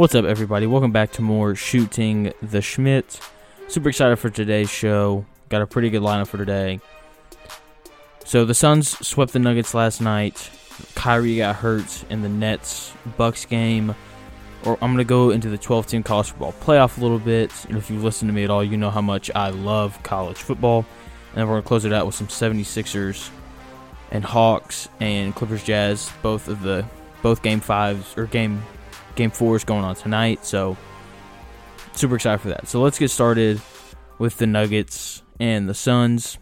What's up, everybody? Welcome back to more Shooting the Shmitt. Super excited for today's show. Got a pretty good lineup for today. So the Suns swept the Nuggets last night. Kyrie got hurt in the Nets Bucks game. Or I'm gonna go into the 12 team college football playoff a little bit. And if you listen to me at all, you know how much I love college football. And we're gonna close it out with some 76ers and Hawks and Clippers Jazz. Both of the both game fives or game game four is going on tonight. So super excited for that. So let's get started with the Nuggets and the Suns.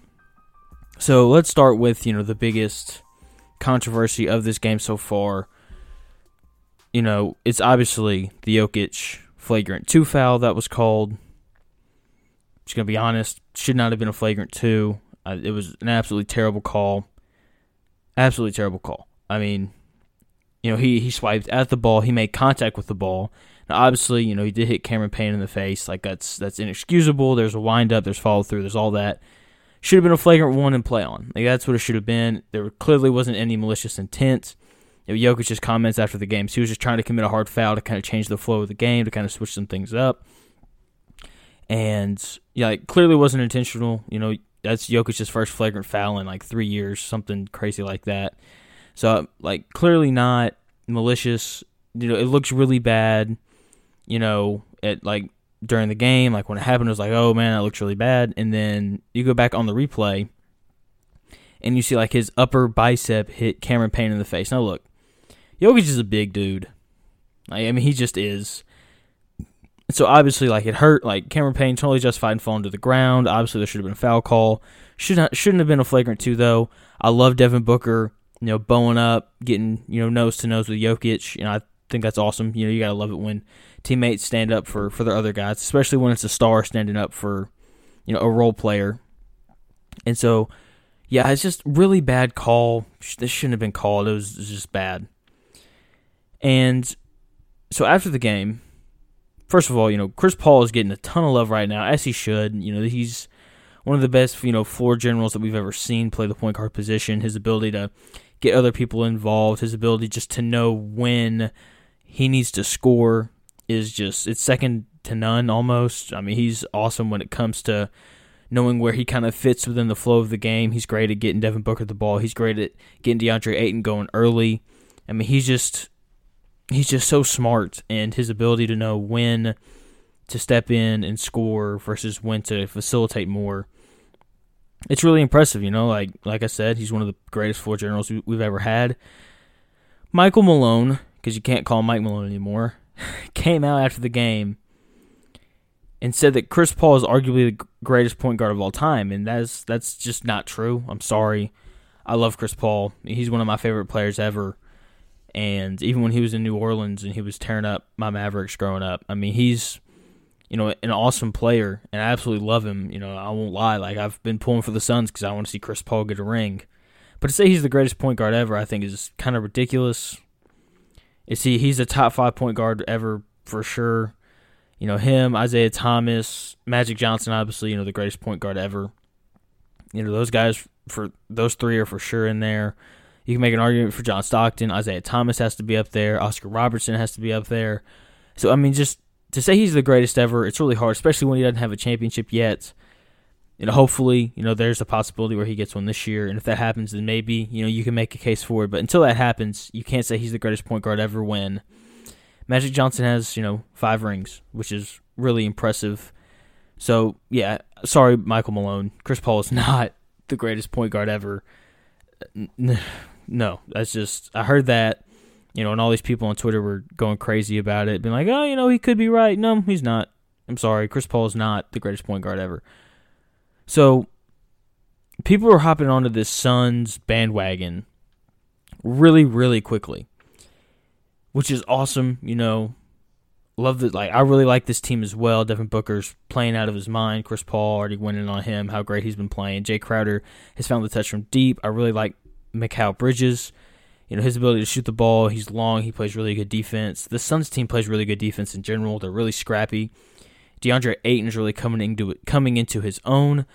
So let's start with you know the biggest controversy of this game so far. You know, it's obviously the Jokic flagrant two foul that was called. Just gonna be honest, should not have been a flagrant two. It was an absolutely terrible call. Absolutely terrible call. I mean, you know, he he swiped at the ball. He made contact with the ball. Now, obviously, you know, he did hit Cameron Payne in the face. Like that's that's inexcusable. There's a wind up. There's follow through. There's all that. Should have been a flagrant one and play on. Like that's what it should have been. There clearly wasn't any malicious intent. You know, Jokic just comments after the game. So he was just trying to commit a hard foul to kind of change the flow of the game, to kind of switch some things up. And yeah, like, clearly wasn't intentional. You know, that's Jokic's first flagrant foul in like three years, something crazy like that. So like clearly not malicious. You know, it looks really bad. You know, at like during the game, like when it happened, it was like, oh man, that looks really bad. And then you go back on the replay, and you see like his upper bicep hit Cameron Payne in the face. Now look, Jokic is a big dude. Like, I mean, he just is. So obviously, like it hurt. Like Cameron Payne totally justified in falling to the ground. Obviously, there should have been a foul call. Should not shouldn't have been a flagrant two though. I love Devin Booker you know, bowing up, getting, you know, nose to nose with Jokic. You know, I think that's awesome. You know, you got to love it when teammates stand up for, for their other guys, especially when it's a star standing up for, you know, a role player. And so, yeah, it's just really bad call. This shouldn't have been called. It was, it was just bad. And so after the game, first of all, you know, Chris Paul is getting a ton of love right now, as he should. You know, he's one of the best, you know, floor generals that we've ever seen play the point guard position. His ability to get other people involved. His ability just to know when he needs to score is just it's second to none almost. I mean, he's awesome when it comes to knowing where he kind of fits within the flow of the game. He's great at getting Devin Booker the ball. He's great at getting DeAndre Ayton going early. I mean, he's just he's just so smart and his ability to know when to step in and score versus when to facilitate more it's really impressive, you know. Like like I said, he's one of the greatest floor generals we've ever had. Michael Malone, because you can't call Mike Malone anymore, came out after the game and said that Chris Paul is arguably the greatest point guard of all time, and that's that's just not true. I'm sorry. I love Chris Paul. He's one of my favorite players ever. And even when he was in New Orleans and he was tearing up my Mavericks growing up, I mean, he's you know, an awesome player, and I absolutely love him. You know, I won't lie. Like I've been pulling for the Suns because I want to see Chris Paul get a ring. But to say he's the greatest point guard ever, I think is kind of ridiculous. Is he? He's a top five point guard ever for sure. You know him, Isiah Thomas, Magic Johnson, obviously. You know the greatest point guard ever. You know those guys for those three are for sure in there. You can make an argument for John Stockton. Isiah Thomas has to be up there. Oscar Robertson has to be up there. So I mean, just to say he's the greatest ever, it's really hard, especially when he doesn't have a championship yet. You know, hopefully, you know, there's a possibility where he gets one this year, and if that happens, then maybe you know you can make a case for it. But until that happens, you can't say he's the greatest point guard ever. When Magic Johnson has you know five rings, which is really impressive. So yeah, sorry, Michael Malone. Chris Paul is not the greatest point guard ever. No, that's just I heard that you know, and all these people on Twitter were going crazy about it, being like, oh, you know, he could be right. No, he's not. I'm sorry. Chris Paul is not the greatest point guard ever. So people were hopping onto this Suns bandwagon really, really quickly, which is awesome. You know, love that. Like, I really like this team as well. Devin Booker's playing out of his mind. Chris Paul already winning on him. How great he's been playing. Jae Crowder has found the touch from deep. I really like Mikal Bridges you know his ability to shoot the ball. He's long. He plays really good defense. The Suns team plays really good defense in general. They're really scrappy. DeAndre Ayton is really coming into coming into his own.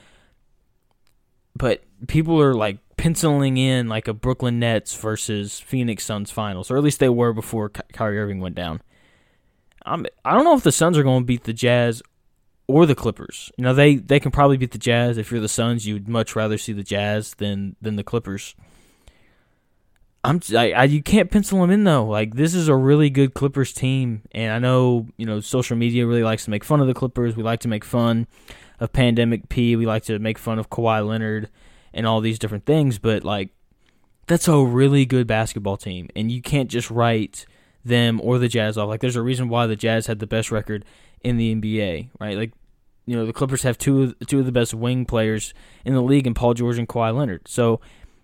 But people are like penciling in like a Brooklyn Nets versus Phoenix Suns finals, or at least they were before Kyrie Irving went down. I'm I don't know if the Suns are going to beat the Jazz or the Clippers. You know, they they can probably beat the Jazz. If you're the Suns, you'd much rather see the Jazz than than the Clippers. I'm I, I, you can't pencil them in though. Like this is a really good Clippers team, and I know you know social media really likes to make fun of the Clippers. We like to make fun of Pandemic P. We like to make fun of Kawhi Leonard and all these different things, but like that's a really good basketball team, and you can't just write them or the Jazz off. Like there's a reason why the Jazz had the best record in the NBA, right? Like you know the Clippers have two of, two of the best wing players in the league, and Paul George and Kawhi Leonard. So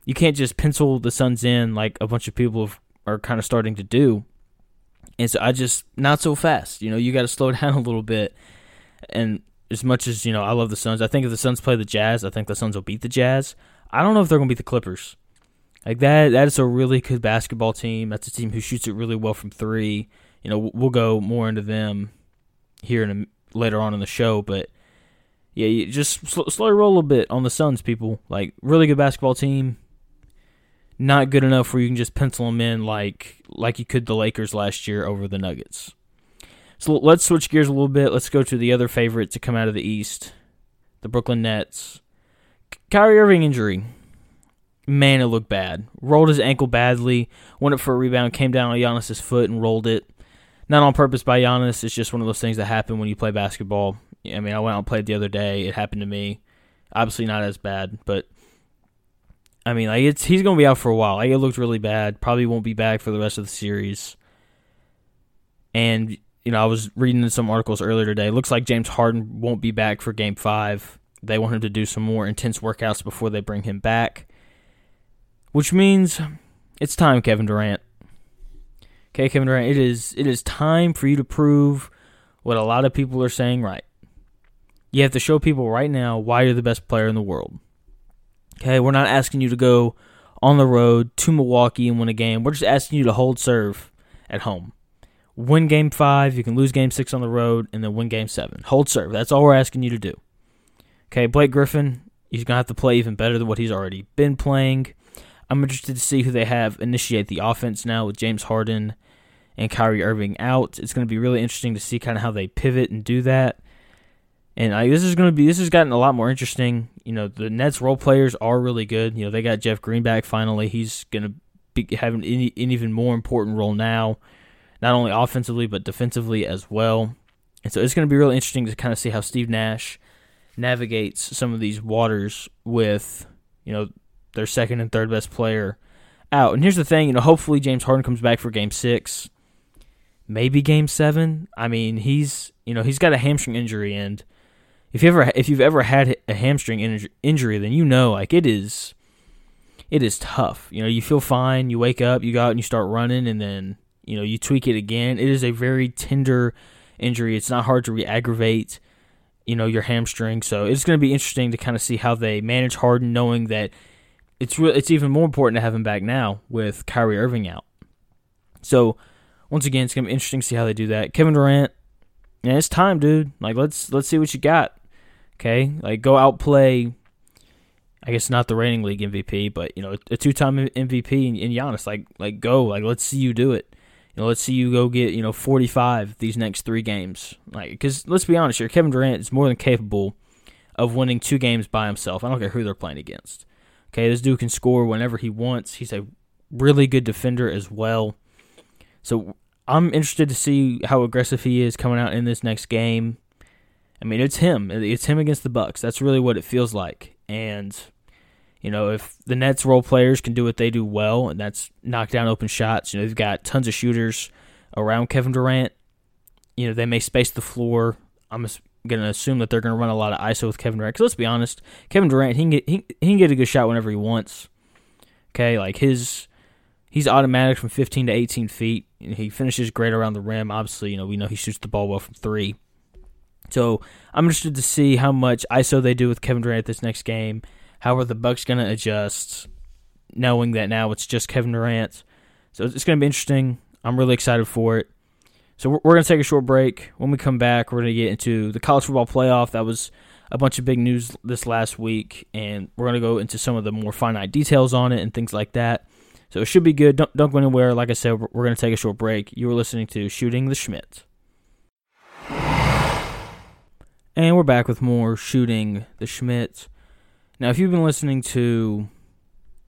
you can't just pencil the Suns in like a bunch of people are kind of starting to do. And so I just not so fast. You know, you got to slow down a little bit. And as much as you know, I love the Suns. I think if the Suns play the Jazz, I think the Suns will beat the Jazz. I don't know if they're going to beat the Clippers. Like that, that is a really good basketball team. That's a team who shoots it really well from three. You know, we'll go more into them here in a, later on in the show, but yeah, you just sl- slow roll a bit on the Suns, people. Like really good basketball team not good enough where you can just pencil them in like like you could the Lakers last year over the Nuggets. So let's switch gears a little bit. Let's go to the other favorite to come out of the East, the Brooklyn Nets. Kyrie Irving injury. Man, it looked bad. Rolled his ankle badly. Went up for a rebound, came down on Giannis's foot and rolled it. Not on purpose by Giannis. It's just one of those things that happen when you play basketball. I mean, I went out and played the other day. It happened to me. Obviously not as bad, but I mean, like it's he's gonna be out for a while. Like it looked really bad. Probably won't be back for the rest of the series. And you know, I was reading some articles earlier today. Looks like James Harden won't be back for Game Five. They want him to do some more intense workouts before they bring him back, which means it's time, Kevin Durant. Okay, Kevin Durant, it is it is time for you to prove what a lot of people are saying right. You have to show people right now why you're the best player in the world. Okay, we're not asking you to go on the road to Milwaukee and win a game. We're just asking you to hold serve at home. Win game five, you can lose game six on the road, and then win game seven. Hold serve. That's all we're asking you to do. Okay, Blake Griffin, he's going to have to play even better than what he's already been playing. I'm interested to see who they have initiate the offense now with James Harden and Kyrie Irving out. It's going to be really interesting to see kind of how they pivot and do that. And I, this is going to be this has gotten a lot more interesting. You know, the Nets role players are really good. You know, they got Jeff Green back finally. He's going to be having an, an even more important role now, not only offensively but defensively as well. And so it's going to be really interesting to kind of see how Steve Nash navigates some of these waters with, you know, their second and third best player out. And here's the thing, you know, hopefully James Harden comes back for game 6, maybe game 7. I mean, he's, you know, he's got a hamstring injury and if you ever if you've ever had a hamstring injury, then you know like it is it is tough. You know, you feel fine, you wake up, you go out and you start running and then, you know, you tweak it again. It is a very tender injury. It's not hard to re-aggravate, you know, your hamstring. So it's going to be interesting to kind of see how they manage Harden knowing that it's re- it's even more important to have him back now with Kyrie Irving out. So, once again, it's going to be interesting to see how they do that. Kevin Durant, yeah, it's time, dude. Like let's let's see what you got. Okay, like go outplay. I guess not the reigning league MVP, but you know a two-time MVP in, in Giannis. Like like go like let's see you do it. You know let's see you go get you know 45 these next three games. Like because let's be honest here, Kevin Durant is more than capable of winning two games by himself. I don't care who they're playing against. Okay, this dude can score whenever he wants. He's a really good defender as well. So I'm interested to see how aggressive he is coming out in this next game. I mean, it's him. It's him against the Bucks. That's really what it feels like. And you know, if the Nets role players can do what they do well, and that's knock down open shots, you know, they've got tons of shooters around Kevin Durant. You know, they may space the floor. I'm going to assume that they're going to run a lot of ISO with Kevin Durant. Because let's be honest, Kevin Durant, he can, get, he, he can get a good shot whenever he wants. Okay, like his, he's automatic from 15 to 18 feet. And he finishes great around the rim. Obviously, you know, we know he shoots the ball well from three. So I'm interested to see how much ISO they do with Kevin Durant this next game. How are the Bucks going to adjust, knowing that now it's just Kevin Durant? So it's going to be interesting. I'm really excited for it. So we're, going to take a short break. When we come back, we're going to get into the college football playoff. That was a bunch of big news this last week, and we're going to go into some of the more finite details on it and things like that. So it should be good. Don't, don't go anywhere. Like I said, we're, going to take a short break. You were listening to Shooting the Shmitt. And we're back with more shooting the Shmitt. Now, if you've been listening to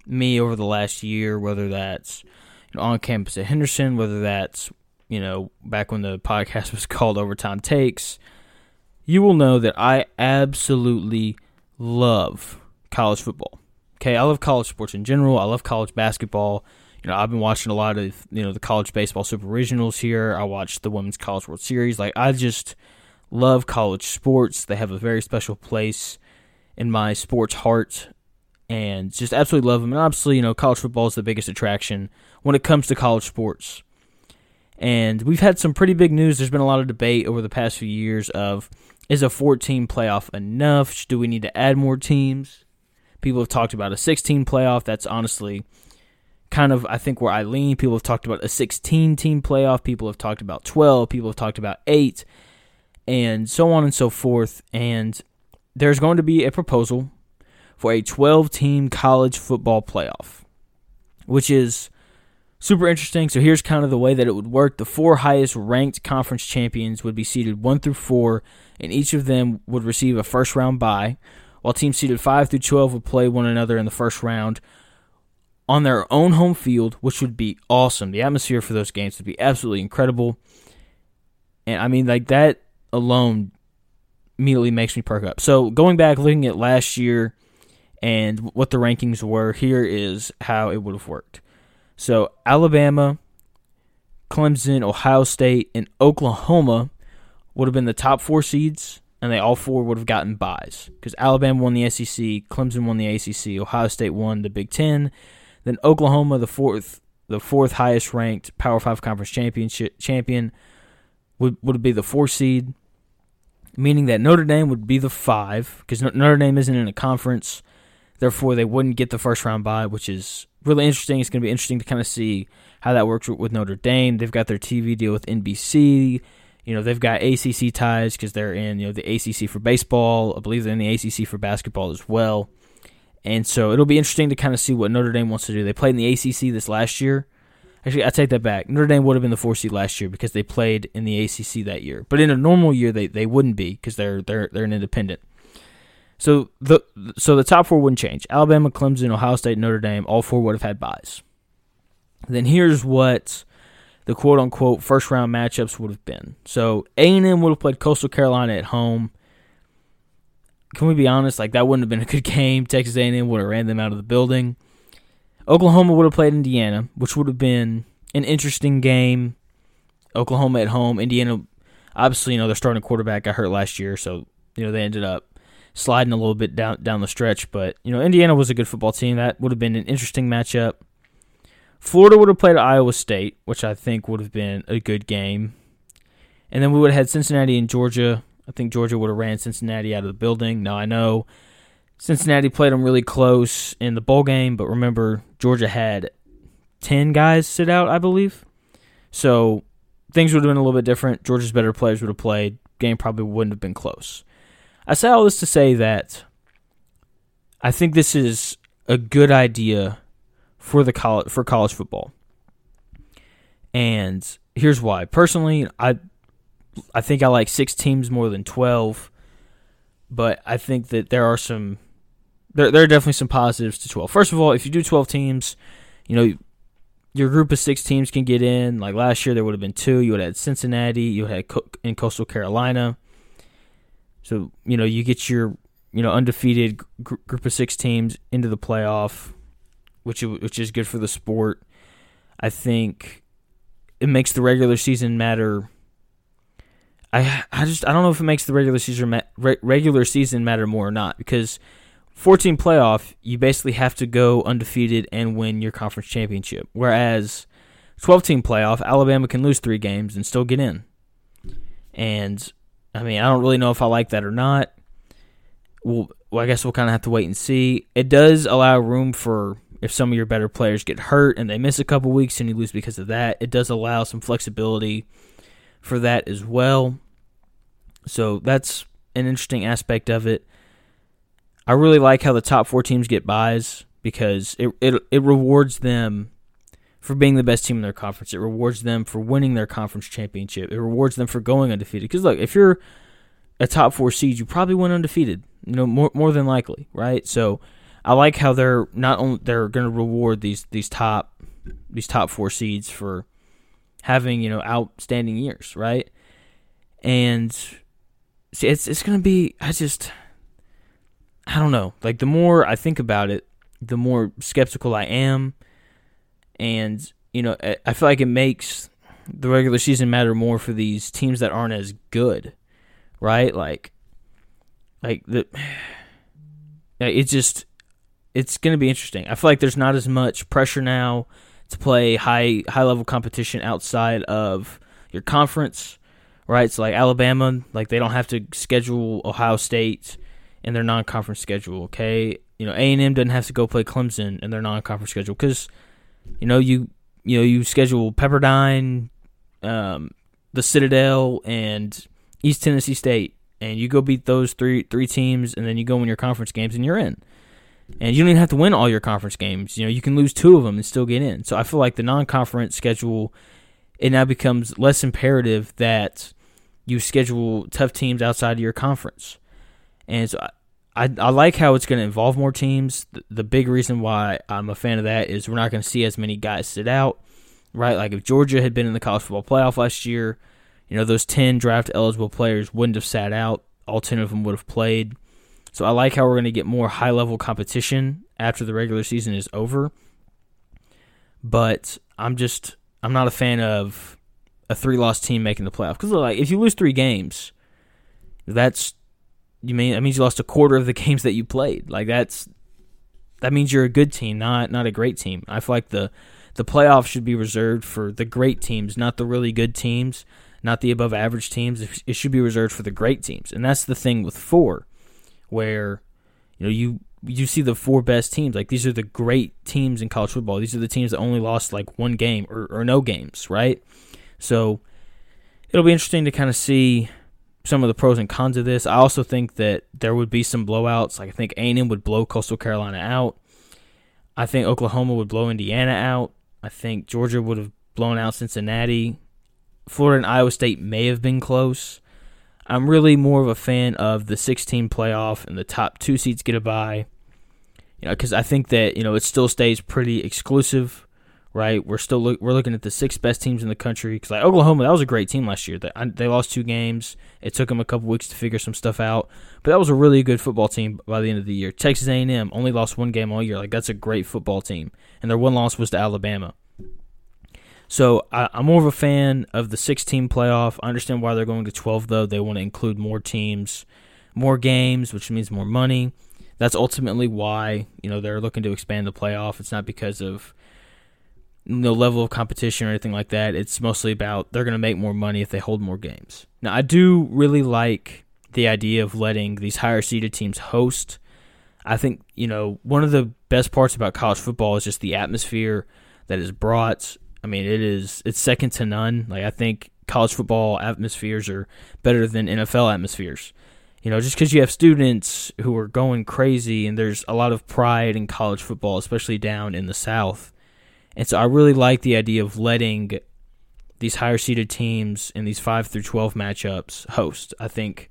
me over the last year, whether that's you know, on campus at Henderson, whether that's you know back when the podcast was called Overtime Takes, you will know that I absolutely love college football. Okay, I love college sports in general. I love college basketball. You know, I've been watching a lot of you know the college baseball super regionals here. I watched the Women's College World Series. Like I just love college sports. They have a very special place in my sports heart and just absolutely love them. And obviously, you know, college football is the biggest attraction when it comes to college sports. And we've had some pretty big news. There's been a lot of debate over the past few years of is a 14 playoff enough? Do we need to add more teams? People have talked about a 16 playoff. That's honestly kind of I think where I lean. People have talked about a 16 team playoff. People have talked about 12. People have talked about 8 and so on and so forth. And there's going to be a proposal for a 12 team college football playoff, which is super interesting. So here's kind of the way that it would work the four highest ranked conference champions would be seeded 1 through 4, and each of them would receive a first round bye, while teams seeded 5 through 12 would play one another in the first round on their own home field, which would be awesome. The atmosphere for those games would be absolutely incredible. And I mean, like that alone immediately makes me perk up. So going back, looking at last year and what the rankings were, here is how it would have worked. So Alabama, Clemson, Ohio State, and Oklahoma would have been the top four seeds, and they all four would have gotten buys because Alabama won the SEC, Clemson won the ACC, Ohio State won the Big Ten, then Oklahoma, the fourth, the fourth highest ranked Power Five conference championship champion, would would be the four seed meaning that Notre Dame would be the five because Notre Dame isn't in a conference. Therefore, they wouldn't get the first round bye, which is really interesting. It's going to be interesting to kind of see how that works with Notre Dame. They've got their TV deal with NBC. You know, they've got ACC ties because they're in, you know, the ACC for baseball. I believe they're in the ACC for basketball as well. And so it'll be interesting to kind of see what Notre Dame wants to do. They played in the ACC this last year. Actually, I take that back. Notre Dame would have been the four seed last year because they played in the ACC that year. But in a normal year, they, they wouldn't be because they're they're they're an independent. So the so the top four wouldn't change. Alabama, Clemson, Ohio State, Notre Dame, all four would have had buys. Then here's what the quote unquote first round matchups would have been. So A and M would have played Coastal Carolina at home. Can we be honest? Like that wouldn't have been a good game. Texas A and M would have ran them out of the building. Oklahoma would have played Indiana, which would have been an interesting game. Oklahoma at home, Indiana. Obviously, you know their starting quarterback got hurt last year, so you know they ended up sliding a little bit down down the stretch. But you know Indiana was a good football team. That would have been an interesting matchup. Florida would have played Iowa State, which I think would have been a good game. And then we would have had Cincinnati and Georgia. I think Georgia would have ran Cincinnati out of the building. Now I know Cincinnati played them really close in the bowl game, but remember, Georgia had 10 guys sit out, I believe. So things would have been a little bit different. Georgia's better players would have played. Game probably wouldn't have been close. I say all this to say that I think this is a good idea for the college for college football. And here's why. Personally, I I think I like 6 teams more than 12, but I think that there are some there, there are definitely some positives to 12. First of all, if you do 12 teams, you know, your group of six teams can get in. Like last year, there would have been two. You would have had Cincinnati, you had in Coastal Carolina. So, you know, you get your, you know, undefeated gr- group of six teams into the playoff, which, which is good for the sport. I think it makes the regular season matter. I I just I don't know if it makes the regular season ma- re- regular season matter more or not because 14 playoff, you basically have to go undefeated and win your conference championship. Whereas 12 team playoff, Alabama can lose three games and still get in. And I mean, I don't really know if I like that or not. Well, well I guess we'll kind of have to wait and see. It does allow room for if some of your better players get hurt and they miss a couple weeks and you lose because of that. It does allow some flexibility for that as well. So that's an interesting aspect of it. I really like how the top four teams get buys because it, it it rewards them for being the best team in their conference. It rewards them for winning their conference championship. It rewards them for going undefeated. Because look, if you're a top four seed, you probably went undefeated. You know, more more than likely, right? So I like how they're not only they're going to reward these these top these top four seeds for having you know outstanding years, right? And see, it's it's going to be. I just I don't know. Like the more I think about it, the more skeptical I am, and you know I feel like it makes the regular season matter more for these teams that aren't as good, right? Like, like the it just it's going to be interesting. I feel like there's not as much pressure now to play high high level competition outside of your conference, right? So like Alabama, like they don't have to schedule Ohio State in their non conference schedule. Okay, you know A and M doesn't have to go play Clemson in their non conference schedule because you know you you know you schedule Pepperdine, um, the Citadel, and East Tennessee State, and you go beat those three three teams, and then you go win your conference games, and you're in. And you don't even have to win all your conference games. You know, you can lose two of them and still get in. So I feel like the non-conference schedule, it now becomes less imperative that you schedule tough teams outside of your conference. And so I, I, like how it's going to involve more teams. The, the big reason why I'm a fan of that is we're not going to see as many guys sit out right? Like if Georgia had been in the college football playoff last year, you know, those 10 draft eligible players wouldn't have sat out. All 10 of them would have played. So I like how we're going to get more high level competition after the regular season is over. But I'm just, I'm not a fan of a three loss team making the playoff. Because, like, if you lose three games, that's, you mean, that means you lost a quarter of the games that you played. Like, that's, that means you're a good team, not not a great team. I feel like the the playoffs should be reserved for the great teams, not the really good teams, not the above average teams. It should be reserved for the great teams. And that's the thing with four, where you know you you see the four best teams. Like these are the great teams in college football. These are the teams that only lost like one game or, or no games, right? So it'll be interesting to kind of see some of the pros and cons of this. I also think that there would be some blowouts. Like I think A&M would blow Coastal Carolina out. I think Oklahoma would blow Indiana out. I think Georgia would have blown out Cincinnati. Florida and Iowa State may have been close. I'm really more of a fan of the 16 playoff and the top two seeds get a bye. You know, because I think that you know it still stays pretty exclusive right? We're still we're looking at the six best teams in the country because like Oklahoma, that was a great team last year. They, they lost two games. It took them a couple weeks to figure some stuff out, but that was a really good football team by the end of the year. Texas A&M only lost one game all year. Like that's a great football team, and their one loss was to Alabama. So I, am more of a fan of the six team playoff. I understand why they're going to 12 though. They want to include more teams, more games, which means more money. That's ultimately why you know they're looking to expand the playoff. It's not because of no level of competition or anything like that. It's mostly about they're going to make more money if they hold more games. Now, I do really like the idea of letting these higher seeded teams host. I think, you know, one of the best parts about college football is just the atmosphere that is brought. I mean, it is it's second to none. Like I think college football atmospheres are better than NFL atmospheres. You know, just because you have students who are going crazy and there's a lot of pride in college football, especially down in the South and so I really like the idea of letting these higher seeded teams in these 5 through 12 matchups host. I think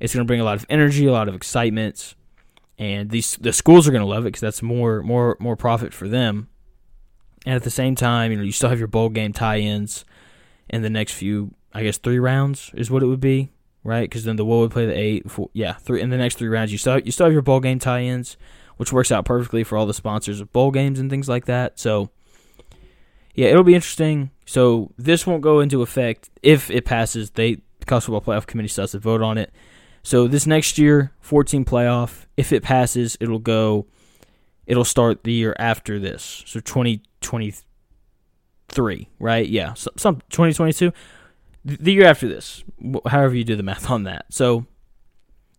it's going to bring a lot of energy, a lot of excitement, and these the schools are going to love it because that's more more more profit for them. And at the same time, you know, you still have your bowl game tie-ins in the next few, I guess, three rounds is what it would be, right? Because then the Wool would play the eight, four, yeah, three in the next three rounds. You still you still have your bowl game tie-ins, which works out perfectly for all the sponsors of bowl games and things like that. So yeah, it'll be interesting. So this won't go into effect if it passes. They the college football playoff committee still has to vote on it. So this next year, 14 playoff. If it passes, it'll go. It'll start the year after this. So 2023, right? Yeah, so, some 2022. The year after this, however you do the math on that. So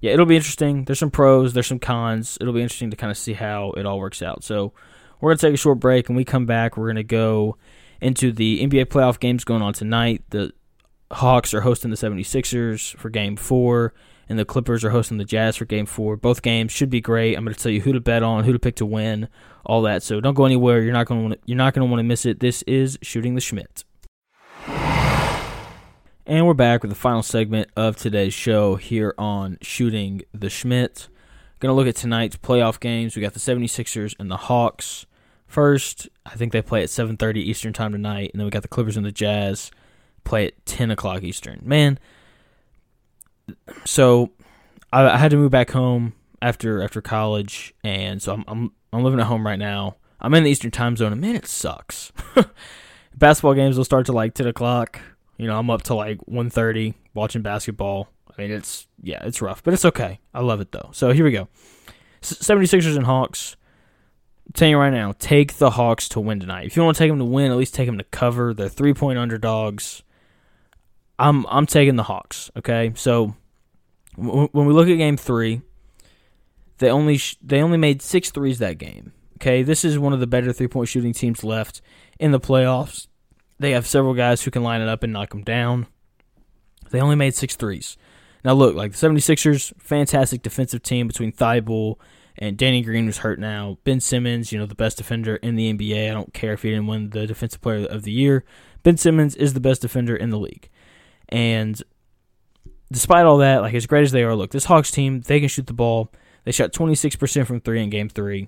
yeah, it'll be interesting. There's some pros, there's some cons. It'll be interesting to kind of see how it all works out. So we're going to take a short break, and we come back. We're going to go into the NBA playoff games going on tonight. The Hawks are hosting the 76ers for game four, and the Clippers are hosting the Jazz for game four. Both games should be great. I'm going to tell you who to bet on, who to pick to win, all that. So don't go anywhere. You're not going to you're not going to want to miss it. This is Shooting the Shmitt. And we're back with the final segment of today's show here on Shooting the Shmitt. Going to look at tonight's playoff games. We got the 76ers and the Hawks. First, I think they play at 7:30 Eastern time tonight, and then we got the Clippers and the Jazz play at 10 o'clock Eastern. Man, so I, I had to move back home after after college, and so I'm I'm I'm living at home right now. I'm in the Eastern time zone, and man, it sucks. Basketball games will start to like 10 o'clock. You know, I'm up to like 1:30 watching basketball. I mean, it's yeah, it's rough, but it's okay. I love it though. So here we go. 76ers and Hawks. Telling you right now, take the Hawks to win tonight. If you want to take them to win, at least take them to cover. They're three point underdogs. I'm I'm taking the Hawks. Okay, so when we look at Game Three, they only sh- they only made six threes that game. Okay, this is one of the better three point shooting teams left in the playoffs. They have several guys who can line it up and knock them down. They only made six threes. Now, look, like the 76ers, fantastic defensive team between Thybulle and Danny Green, was hurt now. Ben Simmons, you know, the best defender in the NBA. I don't care if he didn't win the Defensive Player of the Year. Ben Simmons is the best defender in the league. And despite all that, like as great as they are, look, this Hawks team, they can shoot the ball. They shot 26% from three in game three.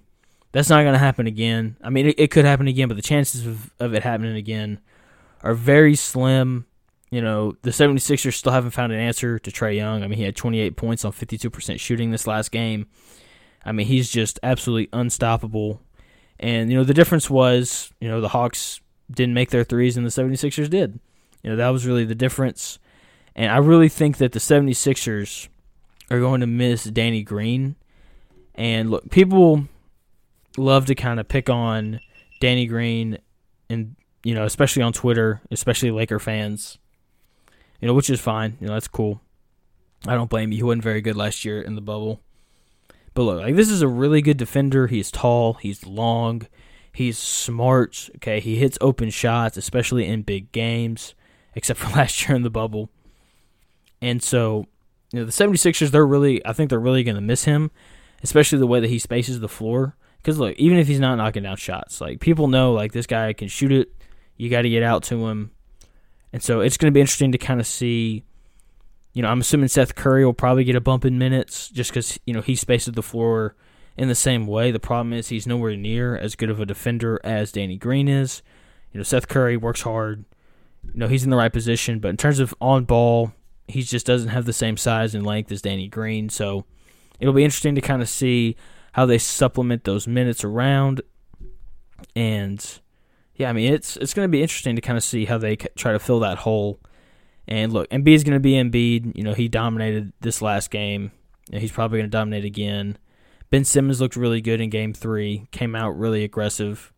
That's not going to happen again. I mean, it, it, could happen again, but the chances of, of it happening again are very slim. You know, the 76ers still haven't found an answer to Trae Young. I mean, he had 28 points on 52% shooting this last game. I mean, he's just absolutely unstoppable. And, you know, the difference was, you know, the Hawks didn't make their threes and the 76ers did. You know, that was really the difference. And I really think that the 76ers are going to miss Danny Green. And look, people love to kind of pick on Danny Green and you know, especially on Twitter, especially Laker fans. You know, which is fine. You know, that's cool. I don't blame you. He wasn't very good last year in the bubble. But look, like this is a really good defender. He's tall, he's long, he's smart. Okay, he hits open shots, especially in big games, except for last year in the bubble. And so, you know, the 76ers, they're really, I think they're really going to miss him, especially the way that he spaces the floor. Because look, even if he's not knocking down shots, like people know, like this guy can shoot it you got to get out to him. And so it's going to be interesting to kind of see. You know, I'm assuming Seth Curry will probably get a bump in minutes just because, you know, he spaces the floor in the same way. The problem is he's nowhere near as good of a defender as Danny Green is. You know, Seth Curry works hard. You know, he's in the right position, but in terms of on ball, he just doesn't have the same size and length as Danny Green. So it'll be interesting to kind of see how they supplement those minutes around. And yeah, I mean it's it's going to be interesting to kind of see how they try to fill that hole. And look, Embiid is going to be Embiid. You know, he dominated this last game. and he's probably going to dominate again. Ben Simmons looked really good in Game Three. Came out really aggressive.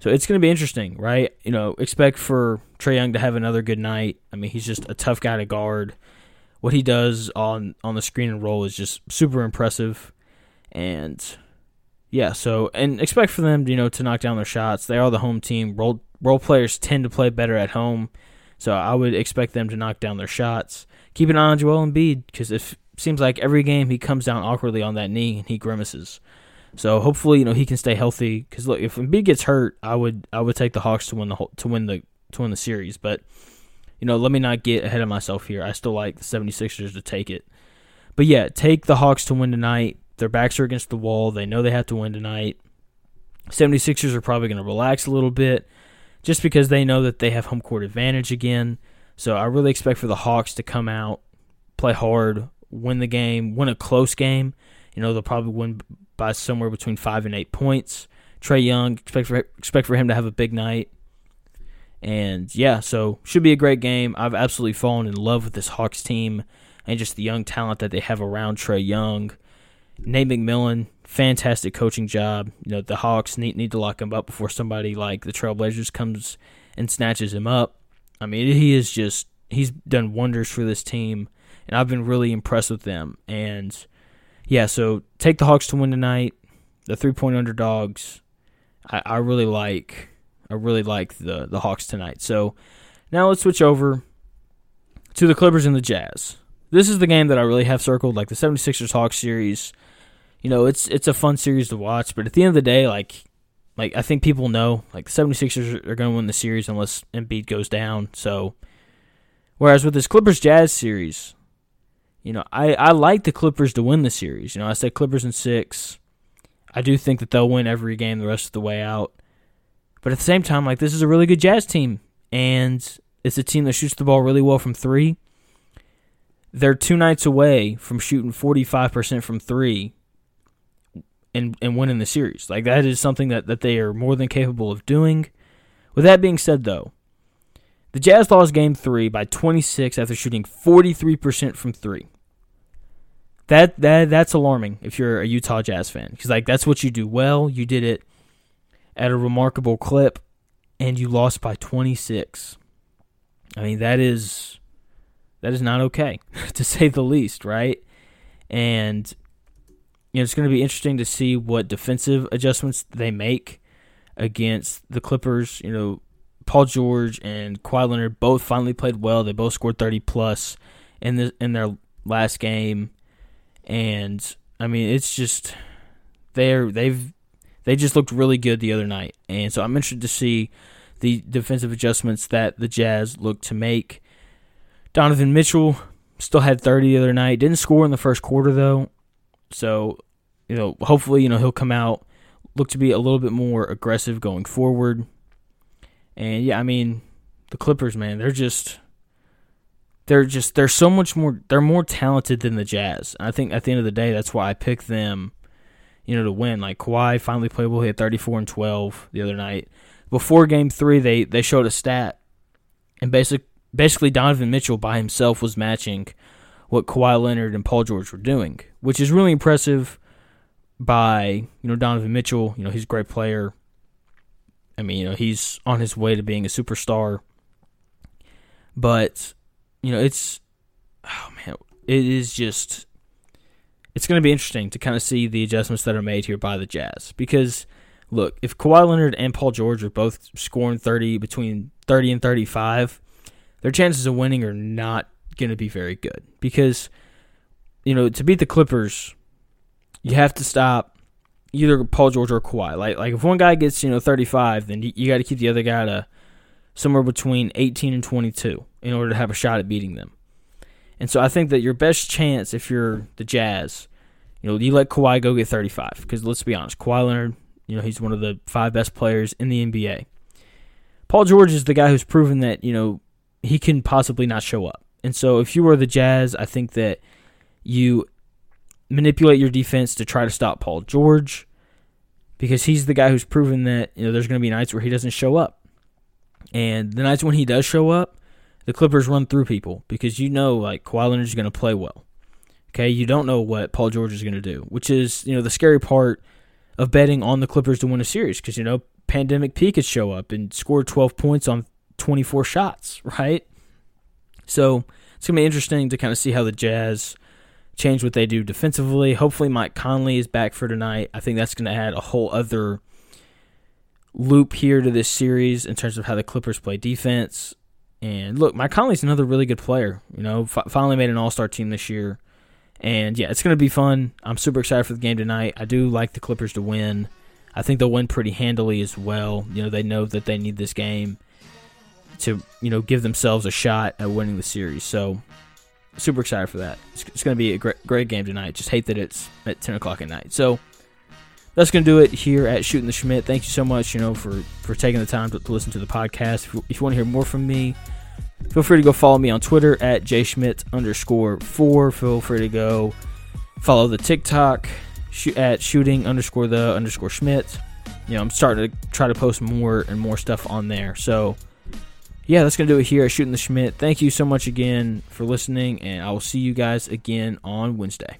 So it's going to be interesting, right? You know, expect for Trae Young to have another good night. I mean, he's just a tough guy to guard. What he does on on the screen and roll is just super impressive. And yeah, so and expect for them, you know, to knock down their shots. They are the home team. Role role players tend to play better at home, so I would expect them to knock down their shots. Keep an eye on Joel Embiid because it seems like every game he comes down awkwardly on that knee and he grimaces. So hopefully, you know, he can stay healthy. Because look, if Embiid gets hurt, I would I would take the Hawks to win the to win the to win the series. But you know, let me not get ahead of myself here. I still like the 76ers to take it. But yeah, take the Hawks to win tonight. Their backs are against the wall. They know they have to win tonight. 76ers are probably going to relax a little bit just because they know that they have home court advantage again. So I really expect for the Hawks to come out, play hard, win the game, win a close game. You know, they'll probably win by somewhere between five and eight points. Trae Young, expect for expect for him to have a big night. And yeah, so should be a great game. I've absolutely fallen in love with this Hawks team and just the young talent that they have around Trae Young. Nate McMillan, fantastic coaching job. You know, the Hawks need, need to lock him up before somebody like the Trailblazers comes and snatches him up. I mean, he is just, he's done wonders for this team, and I've been really impressed with them. And yeah, so take the Hawks to win tonight. The three point underdogs. I, I really like, I really like the, the Hawks tonight. So now let's switch over to the Clippers and the Jazz. This is the game that I really have circled, like the 76ers Hawks series you know, it's it's a fun series to watch, but at the end of the day, like like I think people know like the 76ers are going to win the series unless Embiid goes down. So Whereas with this Clippers Jazz series, you know, I, I like the Clippers to win the series. You know, I said Clippers in six. I do think that they'll win every game the rest of the way out. But at the same time, like this is a really good Jazz team, and it's a team that shoots the ball really well from three. They're two nights away from shooting forty five percent from three and and winning the series. Like that is something that, that they are more than capable of doing. With that being said though, the Jazz lost game three by 26 after shooting 43% from three. That that that's alarming if you're a Utah Jazz fan because like that's what you do well. You did it at a remarkable clip, and you lost by 26. I mean that is that is not okay to say the least, right? And you know it's going to be interesting to see what defensive adjustments they make against the Clippers. You know, Paul George and Kawhi Leonard both finally played well. They both scored 30 plus in the in their last game and I mean it's just they're they've they just looked really good the other night, and so I'm interested to see the defensive adjustments that the Jazz look to make. Donovan Mitchell still had 30 the other night, didn't score in the first quarter though, so you know hopefully you know he'll come out look to be a little bit more aggressive going forward. And yeah, I mean the Clippers, man, they're just they're just they're so much more they're more talented than the Jazz. I think at the end of the day, that's why I picked them, you know, to win. Like Kawhi finally played well. He had 34 and 12 the other night. Before Game Three, they they showed a stat, and basic basically Donovan Mitchell by himself was matching what Kawhi Leonard and Paul George were doing, which is really impressive. By you know Donovan Mitchell, you know he's a great player. I mean, you know he's on his way to being a superstar. But you know, it's oh man, it is just it's going to be interesting to kind of see the adjustments that are made here by the Jazz because look, if Kawhi Leonard and Paul George are both scoring 30 between 30 and 35, their chances of winning are not going to be very good because you know, to beat the Clippers, you have to stop either Paul George or Kawhi. Like like if one guy gets, you know, 35, then you, you got to keep the other guy to somewhere between 18 and 22 in order to have a shot at beating them. And so I think that your best chance if you're the Jazz, you know, you let Kawhi go get 35 because let's be honest, Kawhi Leonard, you know, he's one of the five best players in the NBA. Paul George is the guy who's proven that, you know, he can possibly not show up. And so if you were the Jazz, I think that you manipulate your defense to try to stop Paul George because he's the guy who's proven that, you know, there's going to be nights where he doesn't show up. And the nights when he does show up, the Clippers run through people because you know like Kawhi Leonard is going to play well. Okay, you don't know what Paul George is going to do, which is you know the scary part of betting on the Clippers to win a series because you know pandemic P could show up and score 12 points on 24 shots, right? So it's gonna be interesting to kind of see how the Jazz change what they do defensively. Hopefully, Mike Conley is back for tonight. I think that's going to add a whole other loop here to this series in terms of how the Clippers play defense. And look, Mike Conley's another really good player. You know, f- finally made an All Star team this year, and yeah, it's going to be fun. I'm super excited for the game tonight. I do like the Clippers to win. I think they'll win pretty handily as well. You know, they know that they need this game to you know give themselves a shot at winning the series. So super excited for that. It's, it's going to be a great great game tonight. Just hate that it's at 10 o'clock at night. So that's going to do it here at Shooting the Shmitt. Thank you so much, you know, for, for taking the time to, to listen to the podcast. If you, if you, want to hear more from me, feel free to go follow me on Twitter at jschmidt underscore four. Feel free to go follow the TikTok at shooting underscore the underscore Shmitt. You know, I'm starting to try to post more and more stuff on there. So, yeah, that's going to do it here at Shooting the Shmitt. Thank you so much again for listening, and I will see you guys again on Wednesday.